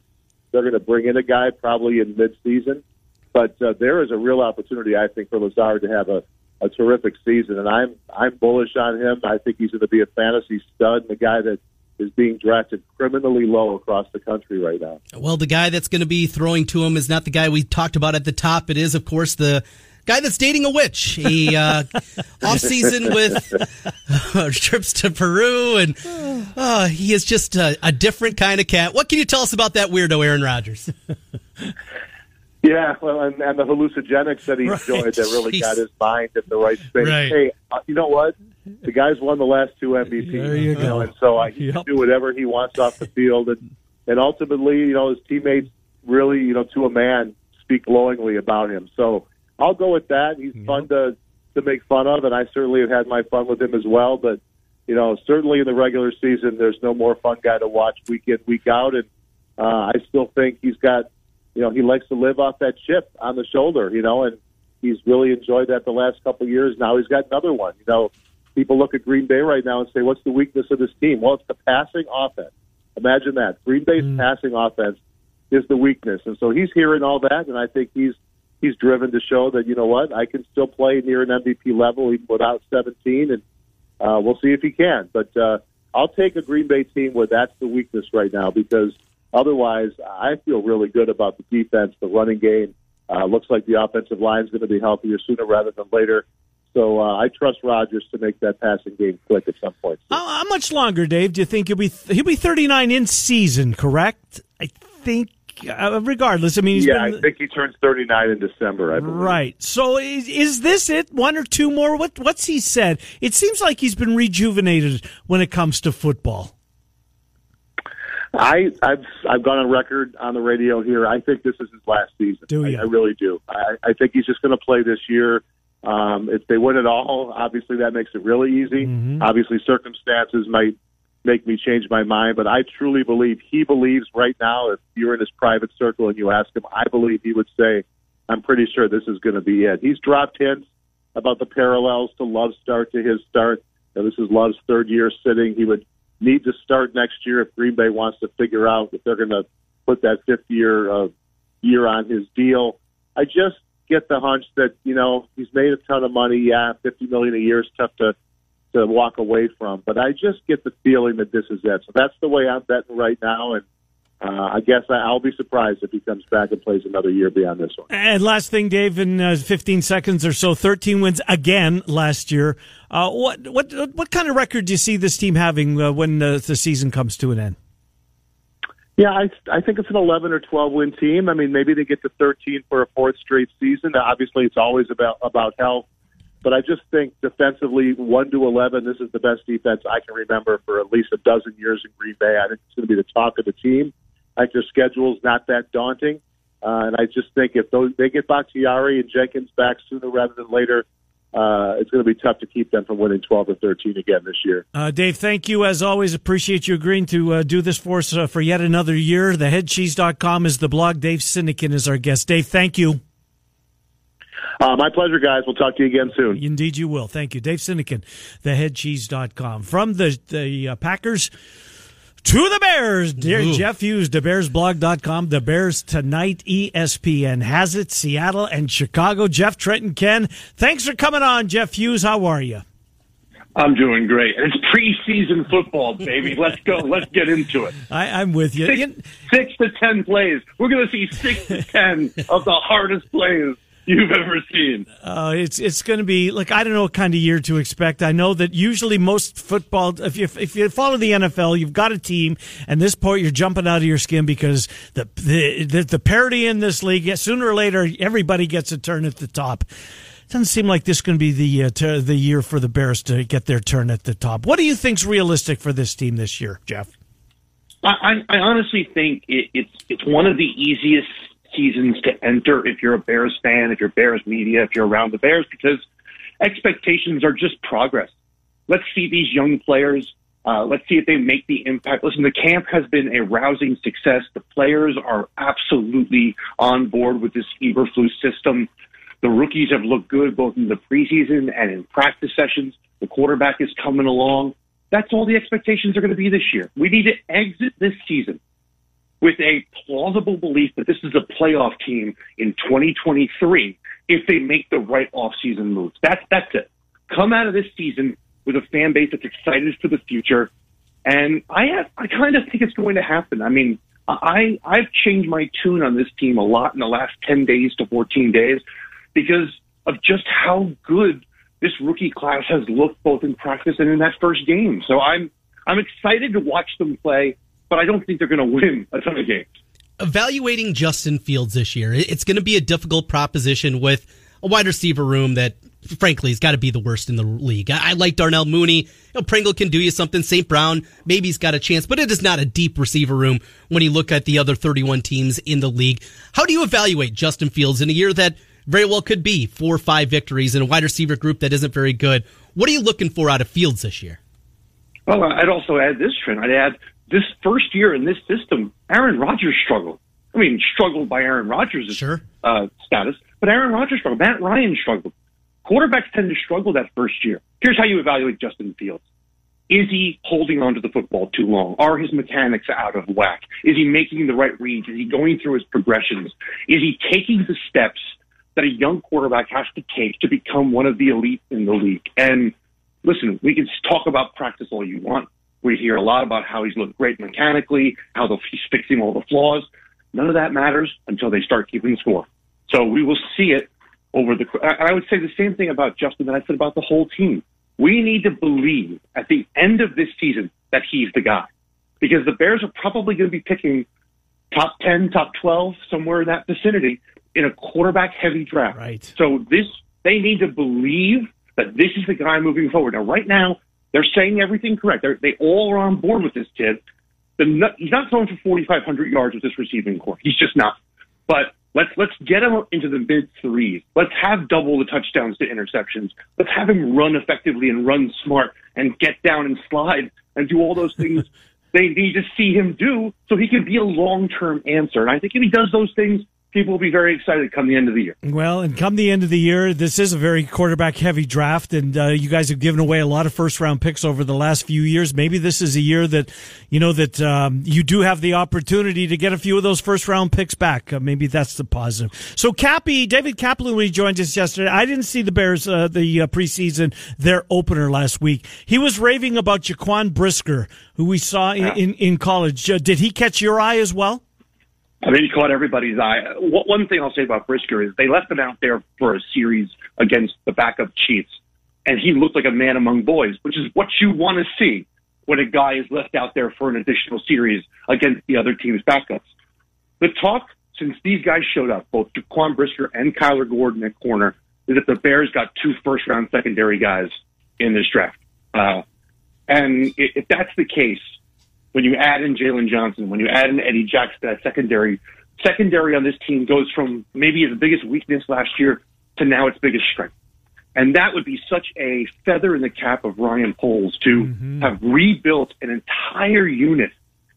they're going to bring in a guy probably in mid-season. But uh, there is a real opportunity, I think, for Lazard to have a, a terrific season, and I'm I'm bullish on him. I think he's going to be a fantasy stud, and the guy that is being drafted criminally low across the country right now. Well, the guy that's going to be throwing to him is not the guy we talked about at the top. It is, of course, the guy that's dating a witch. He uh, off season with uh, trips to Peru, and uh, he is just a, a, different kind of cat. What can you tell us about that weirdo, Aaron Rodgers? yeah, well, and, and the hallucinogenics that he right. enjoyed that really Jeez. got his mind in the right space. Right. Hey, uh, you know what? The guy's won the last two MVPs. There you, go. Know, and so uh, he yep. can do whatever he wants off the field, and and ultimately, you know, his teammates really, you know, to a man, speak glowingly about him. So I'll go with that. He's yep. fun to to make fun of, and I certainly have had my fun with him as well. But you know, certainly in the regular season, there's no more fun guy to watch week in week out, and uh, I still think he's got, you know, he likes to live off that chip on the shoulder, you know, and he's really enjoyed that the last couple of years. Now he's got another one, you know people look at Green Bay right now and say, what's the weakness of this team? Well, it's the passing offense. Imagine that. Green Bay's mm. passing offense is the weakness. And so he's hearing all that, and I think he's he's driven to show that, you know what, I can still play near an MVP level even without 17, and uh, we'll see if he can. But uh, I'll take a Green Bay team where that's the weakness right now because otherwise I feel really good about the defense, the running game. Uh, looks like the offensive line is going to be healthier sooner rather than later. So uh, I trust Rodgers to make that passing game click at some point. How, how, much longer, Dave? Do you think he'll be he'll be 39 in season? Correct? I think. Uh, regardless, I mean, yeah, been, I think he turns 39 in December. I believe. Right. So is, is this it? One or two more? What What's he said? It seems like he's been rejuvenated when it comes to football. I, I've I've gone on record on the radio here. I think this is his last season. Do you? I, I really do. I, I think he's just going to play this year. Um, if they win it all, obviously that makes it really easy. Mm-hmm. Obviously, circumstances might make me change my mind, but I truly believe he believes right now. If you're in his private circle and you ask him, I believe he would say, "I'm pretty sure this is going to be it." He's dropped hints about the parallels to Love's start to his start. Now, this is Love's third year sitting. He would need to start next year if Green Bay wants to figure out if they're going to put that fifth year uh, year on his deal. I just get the hunch that you know he's made a ton of money. Yeah, fifty million a year is tough to to walk away from, but I just get the feeling that this is it. So that's the way I'm betting right now, and uh, I guess I'll be surprised if he comes back and plays another year beyond this one. And last thing, Dave, in uh, 15 seconds or so, 13 wins again last year. Uh, what what what kind of record do you see this team having uh, when the season comes to an end? Yeah, I I think it's an 11 or 12 win team. I mean, maybe they get to 13 for a fourth straight season. Obviously, it's always about about health, but I just think defensively, one to 11, this is the best defense I can remember for at least a dozen years in Green Bay. I think it's going to be the talk of the team. I think their schedule's not that daunting, uh, and I just think if those they get Bakhtiari and Jenkins back sooner rather than later, uh, it's going to be tough to keep them from winning 12 or 13 again this year. Uh, Dave, thank you as always. Appreciate you agreeing to uh, do this for us uh, for yet another year. Theheadcheese.com is the blog. Dave Sinekin is our guest. Dave, thank you. Uh, my pleasure, guys. We'll talk to you again soon. Indeed, you will. Thank you. Dave Sinekin, theheadcheese.com. From the, the uh, Packers to the Bears. Dear Ooh. Jeff Hughes, thebearsblog.com. The Bears tonight, ESPN has it. Seattle and Chicago. Jeff Trenton Ken. Thanks for coming on, Jeff Hughes. How are you? I'm doing great. It's preseason football, baby. Let's go. Let's get into it. I, am with you. Six, six to ten plays. We're going to see six to ten of the hardest plays you've ever seen. Uh, it's it's going to be like I don't know what kind of year to expect. I know that usually most football, if you if you follow the NFL, you've got a team, and this point you're jumping out of your skin because the the the, the parity in this league. Sooner or later, everybody gets a turn at the top. Doesn't seem like this is going to be the uh, t- the year for the Bears to get their turn at the top. What do you think's realistic for this team this year, Jeff? I, I honestly think it, it's it's one of the easiest seasons to enter if you're a Bears fan, if you're Bears media, if you're around the Bears, because expectations are just progress. Let's see these young players. Uh, let's see if they make the impact. Listen, the camp has been a rousing success. The players are absolutely on board with this Eberflus system. The rookies have looked good both in the preseason and in practice sessions. The quarterback is coming along. That's all the expectations are going to be this year. We need to exit this season with a plausible belief that this is a playoff team in 2023 if they make the right offseason moves. That's that's it. Come out of this season with a fan base that's excited for the future, and I have, I kind of think it's going to happen. I mean, I I've changed my tune on this team a lot in the last 10 days to 14 days because of just how good this rookie class has looked both in practice and in that first game. So I'm I'm excited to watch them play but I don't think they're going to win a ton of games. Evaluating Justin Fields this year, it's going to be a difficult proposition with a wide receiver room that, frankly, has got to be the worst in the league. I, like Darnell Mooney. You know, Pringle can do you something. St. Brown, maybe he's got a chance, but it is not a deep receiver room when you look at the other 31 teams in the league. How do you evaluate Justin Fields in a year that very well could be four or five victories in a wide receiver group that isn't very good? What are you looking for out of Fields this year? Well, I'd also add this trend. I'd add this first year in this system, Aaron Rodgers struggled. I mean, struggled by Aaron Rodgers' sure. uh, status, but Aaron Rodgers struggled. Matt Ryan struggled. Quarterbacks tend to struggle that first year. Here's how you evaluate Justin Fields. Is he holding on to the football too long? Are his mechanics out of whack? Is he making the right reads? Is he going through his progressions? Is he taking the steps that a young quarterback has to take to become one of the elite in the league? And listen, we can talk about practice all you want. We hear a lot about how he's looked great mechanically, how the, he's fixing all the flaws. None of that matters until they start keeping the score. So we will see it over the. I would say the same thing about Justin that I said about the whole team. We need to believe at the end of this season that he's the guy, because the Bears are probably going to be picking top ten, top twelve, somewhere in that vicinity in a quarterback heavy draft. Right. So this they need to believe that this is the guy moving forward. Now, right now, they're saying everything correct. They're, they all are on board with this kid. The, he's not throwing for 4,500 yards with this receiving corps. He's just not. But let's let's get him into the mid threes. Let's have double the touchdowns to interceptions. Let's have him run effectively and run smart and get down and slide and do all those things they need to see him do so he can be a long term answer. And I think if he does those things, people will be very excited come the end of the year. Well, and come the end of the year, this is a very quarterback heavy draft, and uh, you guys have given away a lot of first round picks over the last few years. Maybe this is a year that you know that um, you do have the opportunity to get a few of those first round picks back. Uh, maybe that's the positive. So, Cappy, David Kaplan, when he joined us yesterday, I didn't see the Bears uh, the uh, preseason their opener last week. He was raving about Jaquan Brisker, who we saw in, Yeah. in, in college. Uh, did he catch your eye as well? I mean, he caught everybody's eye. One thing I'll say about Brisker is they left him out there for a series against the backup Chiefs, and he looked like a man among boys, which is what you want to see when a guy is left out there for an additional series against the other team's backups. The talk since these guys showed up, both Jaquan Brisker and Kyler Gordon at corner, is that the Bears got two first round secondary guys in this draft. Uh, and if that's the case, when you add in Jaylon Johnson, when you add in Eddie Jackson, that secondary, secondary on this team goes from maybe its biggest weakness last year to now its biggest strength. And that would be such a feather in the cap of Ryan Poles to mm-hmm. have rebuilt an entire unit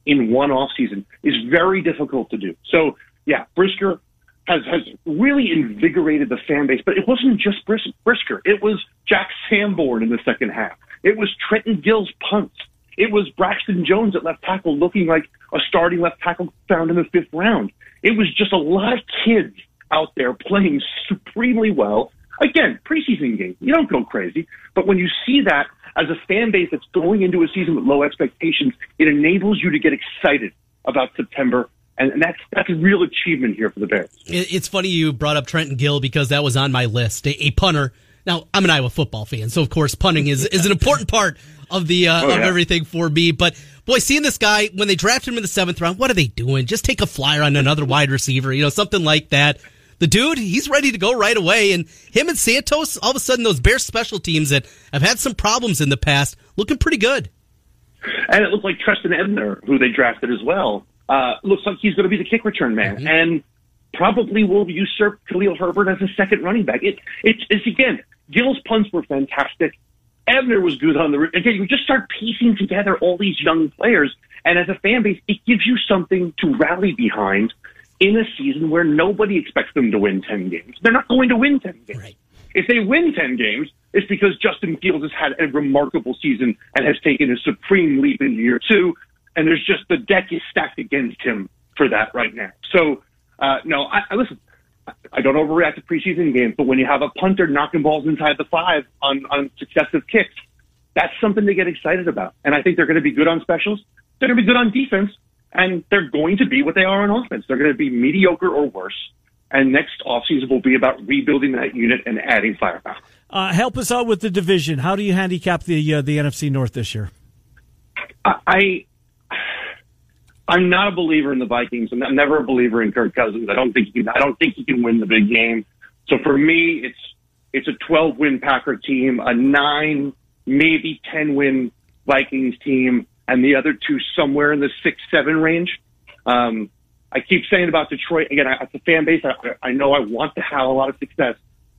in one offseason is very difficult to do. So, yeah, Brisker has, has really invigorated the fan base, but it wasn't just Bris- Brisker. It was Jack Sanborn in the second half. It was Trenton Gill's punts. It was Braxton Jones at left tackle looking like a starting left tackle found in the fifth round. It was just a lot of kids out there playing supremely well. Again, preseason game, you don't go crazy, but when you see that as a fan base that's going into a season with low expectations, it enables you to get excited about September, and, that's that's a real achievement here for the Bears. It's funny you brought up Trenton Gill because that was on my list. A, a punter. Now I'm an Iowa football fan, so of course punting is is an important part of the uh, Oh, of everything for me. But boy, seeing this guy when they drafted him in the seventh round, what are they doing? Just take a flyer on another wide receiver, you know, something like that. The dude, he's ready to go right away, and him and Santos, all of a sudden, those Bears special teams that have had some problems in the past, looking pretty good. And it looked like Trestan Ebner, who they drafted as well, uh, looks like he's going to be the kick return man, and probably will usurp Khalil Herbert as a second running back. It, it's, it's again, Gill's punts were fantastic. Ebner was good on the again. You just start piecing together all these young players, and as a fan base, it gives you something to rally behind in a season where nobody expects them to win ten games. They're not going to win ten games. Right. If they win 10 games, it's because Justin Fields has had a remarkable season and has taken a supreme leap into year two. And there's just the deck is stacked against him for that right now. So, uh, no, I, I listen. I don't overreact to preseason games, but when you have a punter knocking balls inside the five on, on successive kicks, that's something to get excited about. And I think they're going to be good on specials. They're going to be good on defense, and they're going to be what they are on offense. They're going to be mediocre or worse. And next offseason will be about rebuilding that unit and adding firepower. Uh, help us out with the division. How do you handicap the uh, the NFC North this year? I I'm not a believer in the Vikings. I'm never a believer in Kirk Cousins. I don't think he can. I don't think he can win the big game. So for me, it's it's a 12 win Packer team, a nine, maybe 10 win Vikings team, and the other two somewhere in the six seven range. Um, I keep saying about Detroit again. I, as a fan base, I, I know I want to have a lot of success,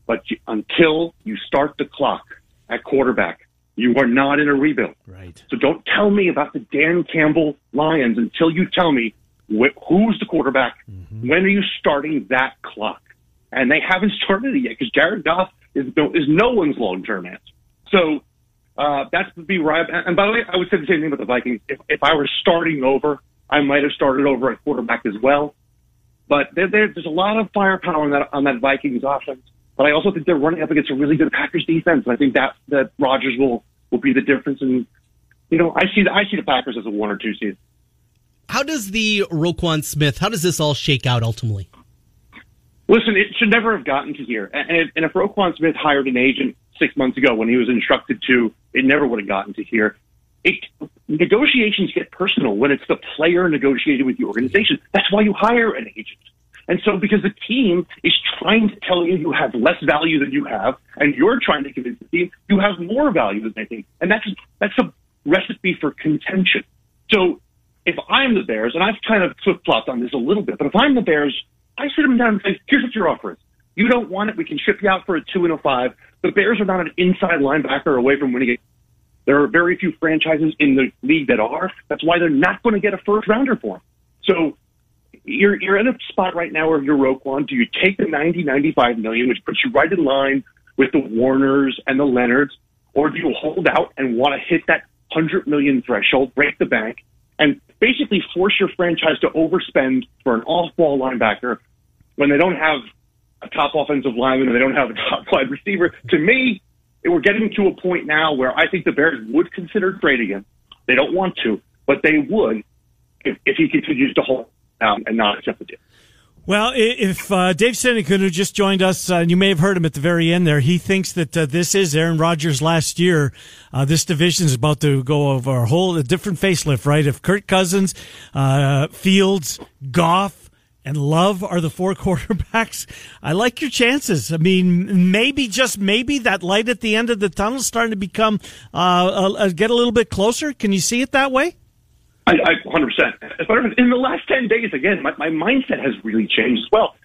but you, until you start the clock at quarterback, you are not in a rebuild. Right. So don't tell me about the Dan Campbell Lions until you tell me wh- who's the quarterback. When are you starting that clock? And they haven't started it yet because Jared Goff is no, is no one's long term answer. So uh, that's the be right. And by the way, I would say the same thing about the Vikings. If, if I were starting over, I might have started over at quarterback as well. But there, there, there's a lot of firepower on that on that Vikings offense. But I also think they're running up against a really good Packers defense. And I think that that Rodgers will will be the difference. And you know, I see the, I see the Packers as a one or two seed. How does the Roquan Smith? How does this all shake out ultimately? Listen, it should never have gotten to here. And if, and if Roquan Smith hired an agent six months ago when he was instructed to, it never would have gotten to here. It, negotiations get personal when it's the player negotiating with the organization. That's why you hire an agent. And so, because the team is trying to tell you you have less value than you have, and you're trying to convince the team you have more value than they think, and that's that's a recipe for contention. So, if I'm the Bears, and I've kind of flip flopped on this a little bit, but if I'm the Bears, I sit them down and say, "Here's what your offer is. You don't want it. We can ship you out for a two and a five. The Bears are not an inside linebacker away from winning it. There are very few franchises in the league that are. That's why they're not going to get a first rounder for him. So you're you're in a spot right now where you're Roquan. Do you take the 90, 95 million, which puts you right in line with the Warners and the Leonards, or do you hold out and want to hit that hundred million threshold, break the bank, and basically force your franchise to overspend for an off-ball linebacker when they don't have a top offensive lineman and they don't have a top wide receiver? To me, we're getting to a point now where I think the Bears would consider trading him. They don't want to, but they would if, if he continues to hold down and not accept the deal. Well, if uh, Dave Sinekin, who just joined us, uh, you may have heard him at the very end there, he thinks that uh, this is Aaron Rodgers' last year. Uh, this division is about to go over a whole a different facelift, right? If Kirk Cousins, uh, Fields, Goff, and Love are the four quarterbacks, I like your chances. I mean, maybe just maybe that light at the end of the tunnel is starting to become uh, get a little bit closer. Can you see it that way? I, I 100%. In the last 10 days, again, my, my mindset has really changed as well.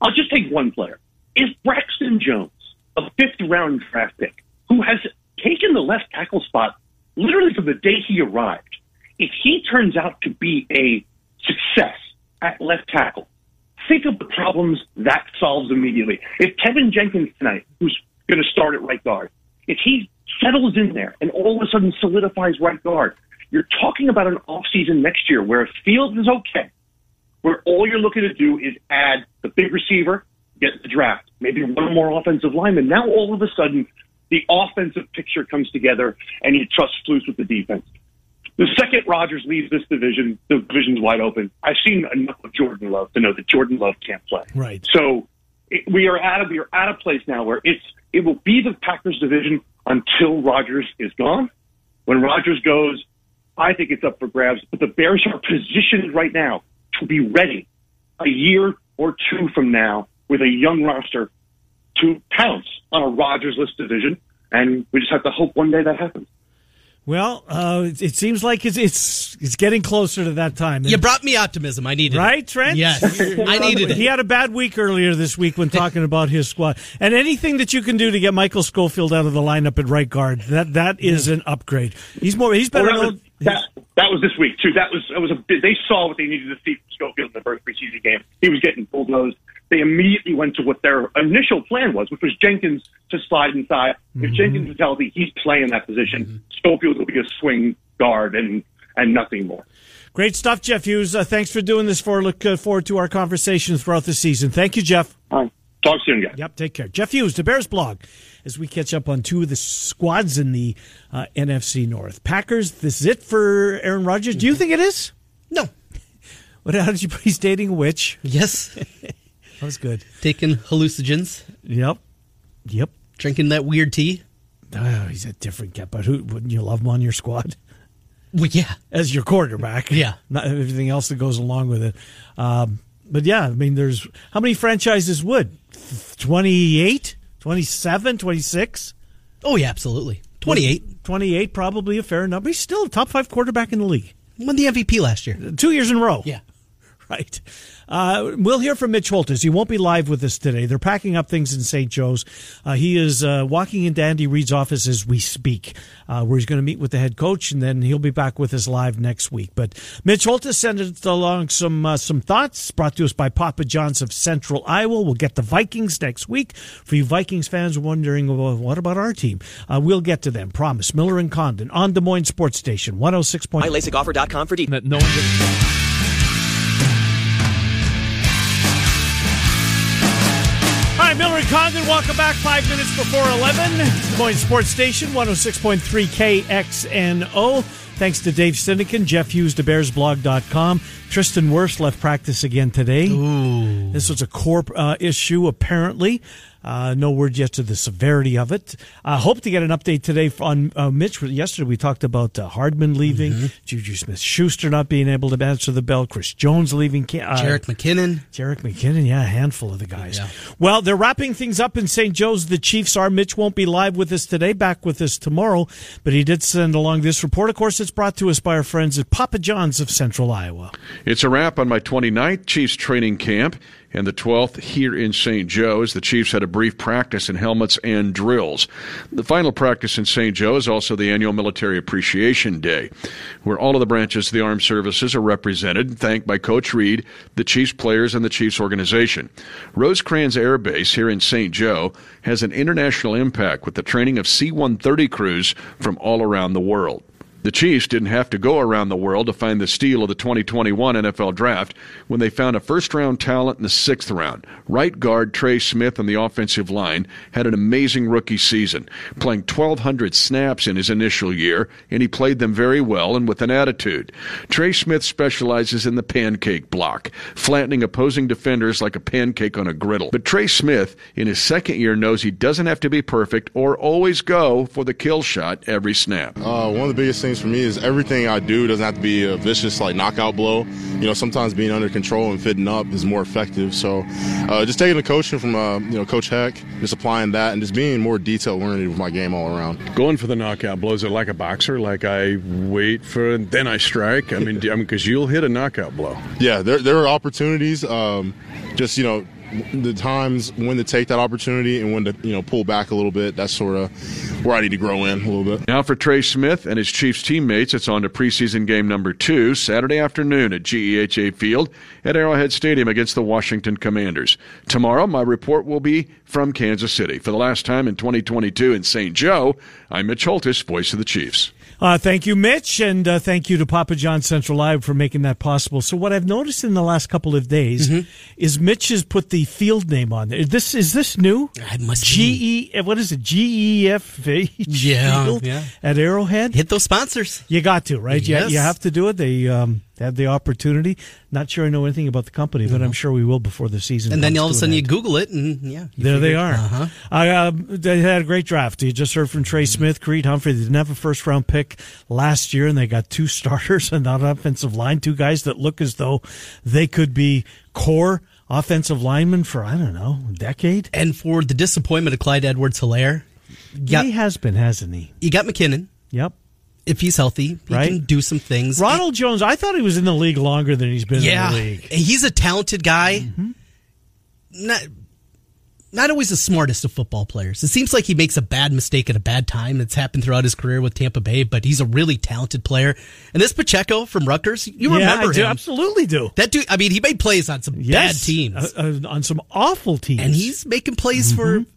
I'll just take one player. If Braxton Jones, a fifth round draft pick, who has taken the left tackle spot literally from the day he arrived, if he turns out to be a success at left tackle, think of the problems that solves immediately. If Teven Jenkins tonight, who's going to start at right guard, if he settles in there and all of a sudden solidifies right guard, you're talking about an offseason next year where Fields is okay, where all you're looking to do is add the big receiver, get the draft, maybe one more offensive lineman. Now all of a sudden, the offensive picture comes together and you trust Flus with the defense. The second Rodgers leaves this division, the division's wide open. I've seen enough of Jordan Love to know that Jordan Love can't play. Right. So it, we are at a, we are at a place now where it's it will be the Packers division until Rodgers is gone. When Rodgers goes, I think it's up for grabs. But the Bears are positioned right now to be ready a year or two from now with a young roster to pounce on a Rodgers list division. And we just have to hope one day that happens. Well, uh, it seems like it's, it's it's getting closer to that time. You brought me optimism. I needed it. right, it. Trent. Yes, I needed it. He had a bad week earlier this week when talking about his squad. And anything that you can do to get Michael Schofield out of the lineup at right guard, that that is an upgrade. He's more. He's better. Well, that, that was this week too. That was that was a they saw what they needed to see from Schofield in the first preseason game. He was getting bulldozed. They immediately went to what their initial plan was, which was Jenkins to slide inside. Mm-hmm. If Jenkins is healthy, he's playing that position. Mm-hmm. Schofield will be a swing guard and and nothing more. Great stuff, Jeff Hughes. Uh, thanks for doing this for. Look uh, forward to our conversation throughout the season. Thank you, Jeff. All right. Talk soon, guys. Yep, take care. Jeff Hughes, the Bears blog, as we catch up on two of the squads in the uh, NFC North. Packers, this is it for Aaron Rodgers. Do you think it is? No. What, how did you put he's dating a witch? Yes. that was good. Taking hallucinogens. Yep. Yep. Drinking that weird tea. Oh, he's a different cat, but who wouldn't you love him on your squad? Well, yeah. As your quarterback. Yeah. Not everything else that goes along with it. Um, but yeah, I mean, there's how many franchises would? 28, 27, 26? Oh, yeah, absolutely. 28. 28, probably a fair number. He's still a top five quarterback in the league. Won the MVP last year. Two years in a row. Yeah. Right. Uh, we'll hear from Mitch Holthus. He won't be live with us today. They're packing up things in St. Joe's. Uh, he is uh, walking into Andy Reid's office as we speak, uh, where he's going to meet with the head coach, and then he'll be back with us live next week. But Mitch Holthus sent us along some uh, some thoughts brought to us by Papa John's of Central Iowa. We'll get the Vikings next week. For you Vikings fans wondering, well, what about our team? Uh, we'll get to them. Promise. Miller and Condon on Des Moines Sports Station 106. MyLASIKoffer.com for details. No one Condon. Welcome back. Five minutes before 11. Des Moines Sports Station, 106.3 KXNO. Thanks to Dave Sinekin, Jeff Hughes, TheBearsBlog.com. Tristan Wirfs left practice again today. Ooh. This was a core uh, issue, apparently. Uh, no word yet to the severity of it. I uh, hope to get an update today on uh, Mitch. Yesterday we talked about uh, Hardman leaving, mm-hmm. Juju Smith Schuster not being able to answer the bell, Chris Jones leaving, uh, Jerick McKinnon. Jerick McKinnon, yeah, a handful of the guys. Yeah. Well, they're wrapping things up in St. Joe's. The Chiefs are. Mitch won't be live with us today, back with us tomorrow, but he did send along this report. Of course, it's brought to us by our friends at Papa John's of Central Iowa. It's a wrap on my 29th Chiefs training camp. And the 12th here in St. Joe as the Chiefs had a brief practice in helmets and drills. The final practice in St. Joe is also the annual Military Appreciation Day, where all of the branches of the armed services are represented and thanked by Coach Reid, the Chiefs players, and the Chiefs organization. Rosecrans Air Base here in St. Joe has an international impact with the training of C 130 crews from all around the world. The Chiefs didn't have to go around the world to find the steal of the 2021 NFL Draft when they found a first round talent in the sixth round. Right guard Trey Smith on the offensive line had an amazing rookie season, playing 1,200 snaps in his initial year, and he played them very well and with an attitude. Trey Smith specializes in the pancake block, flattening opposing defenders like a pancake on a griddle. But Trey Smith, in his second year, knows he doesn't have to be perfect or always go for the kill shot every snap. Uh, one of the biggest things things for me is everything I do doesn't have to be a vicious like knockout blow. You know, sometimes being under control and fitting up is more effective. So, uh, just taking the coaching from uh, you know Coach Heck, just applying that, and just being more detail oriented with my game all around. Going for the knockout blows. It like a boxer. Like I wait for and then I strike. I mean, because I mean, because you'll hit a knockout blow. Yeah, there there are opportunities. Um, just you know the times when to take that opportunity and when to you know pull back a little bit. That's sort of where I need to grow in a little bit. Now for Trey Smith and his Chiefs teammates, it's on to preseason game number two Saturday afternoon at GEHA Field at Arrowhead Stadium against the Washington Commanders. Tomorrow, my report will be from Kansas City. For the last time in 2022 in St. Joe, I'm Mitch Holthus, voice of the Chiefs. Uh, thank you, Mitch, and uh, thank you to Papa John Central Live for making that possible. So, what I've noticed in the last couple of days mm-hmm. is Mitch has put the field name on there. This is this new? It must G E. What is it? G E F H. Yeah, yeah. At Arrowhead. Hit those sponsors. You got to right. Yes. You, you have to do it. They um, have the opportunity. Not sure I know anything about the company, but. I'm sure we will before the season. And then all of a sudden you Google it, and yeah, there they are. Uh-huh. I, Uh, they had a great draft. You just heard from Trey mm-hmm. Smith, Creed Humphrey. They didn't have a first round pick last year, and they got two starters and on offensive line, two guys that look as though they could be core offensive linemen for I don't know a decade. And for the disappointment of Clyde Edwards-Helaire, he has been, hasn't he? You got McKinnon. Yep if he's healthy, he right? can do some things. Ronald Jones, I thought he was in the league longer than he's been yeah, in the league. He's a talented guy. Mm-hmm. Not not always the smartest of football players. It seems like he makes a bad mistake at a bad time. It's happened throughout his career with Tampa Bay, but he's a really talented player. And this Pacheco from Rutgers, you yeah, remember I do, him. absolutely do. That dude, I mean, he made plays on some yes, bad teams. Uh, uh, on some awful teams. And he's making plays mm-hmm. for,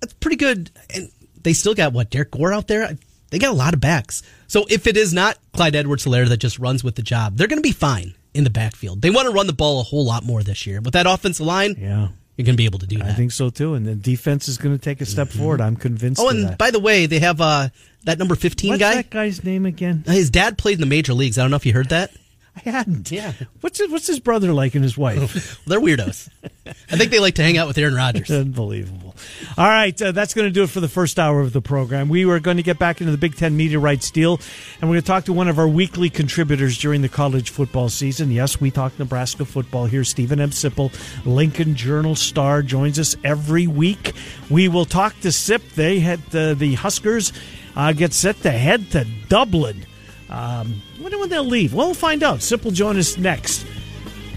that's pretty good. And they still got, what, Derrick Gore out there? They got a lot of backs. So if it is not Clyde Edwards-Helaire that just runs with the job, they're going to be fine in the backfield. They want to run the ball a whole lot more this year. With that offensive line, yeah. You're going to be able to do that. I think so too. And the defense is going to take a step mm-hmm. forward. I'm convinced. Oh, and by the way, they have uh, that number 15 What's guy. that guy's name again? His dad played in the major leagues. I don't know if you heard that. I hadn't. Yeah. What's his, what's his brother like and his wife? well, they're weirdos. I think they like to hang out with Aaron Rodgers. Unbelievable. All right, uh, that's going to do it for the first hour of the program. We are going to get back into the Big Ten media rights deal, and we're going to talk to one of our weekly contributors during the college football season. Yes, we talk Nebraska football here. Steven M. Sipple, Lincoln Journal Star, joins us every week. We will talk to Sip. They had uh, the Huskers uh, get set to head to Dublin um, wonder when they'll leave. Well, we'll find out. Sipple join us next.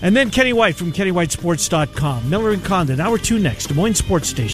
And then Kenny White from KennyWhiteSports.com. Miller and Condon, hour two next. Des Moines Sports Station.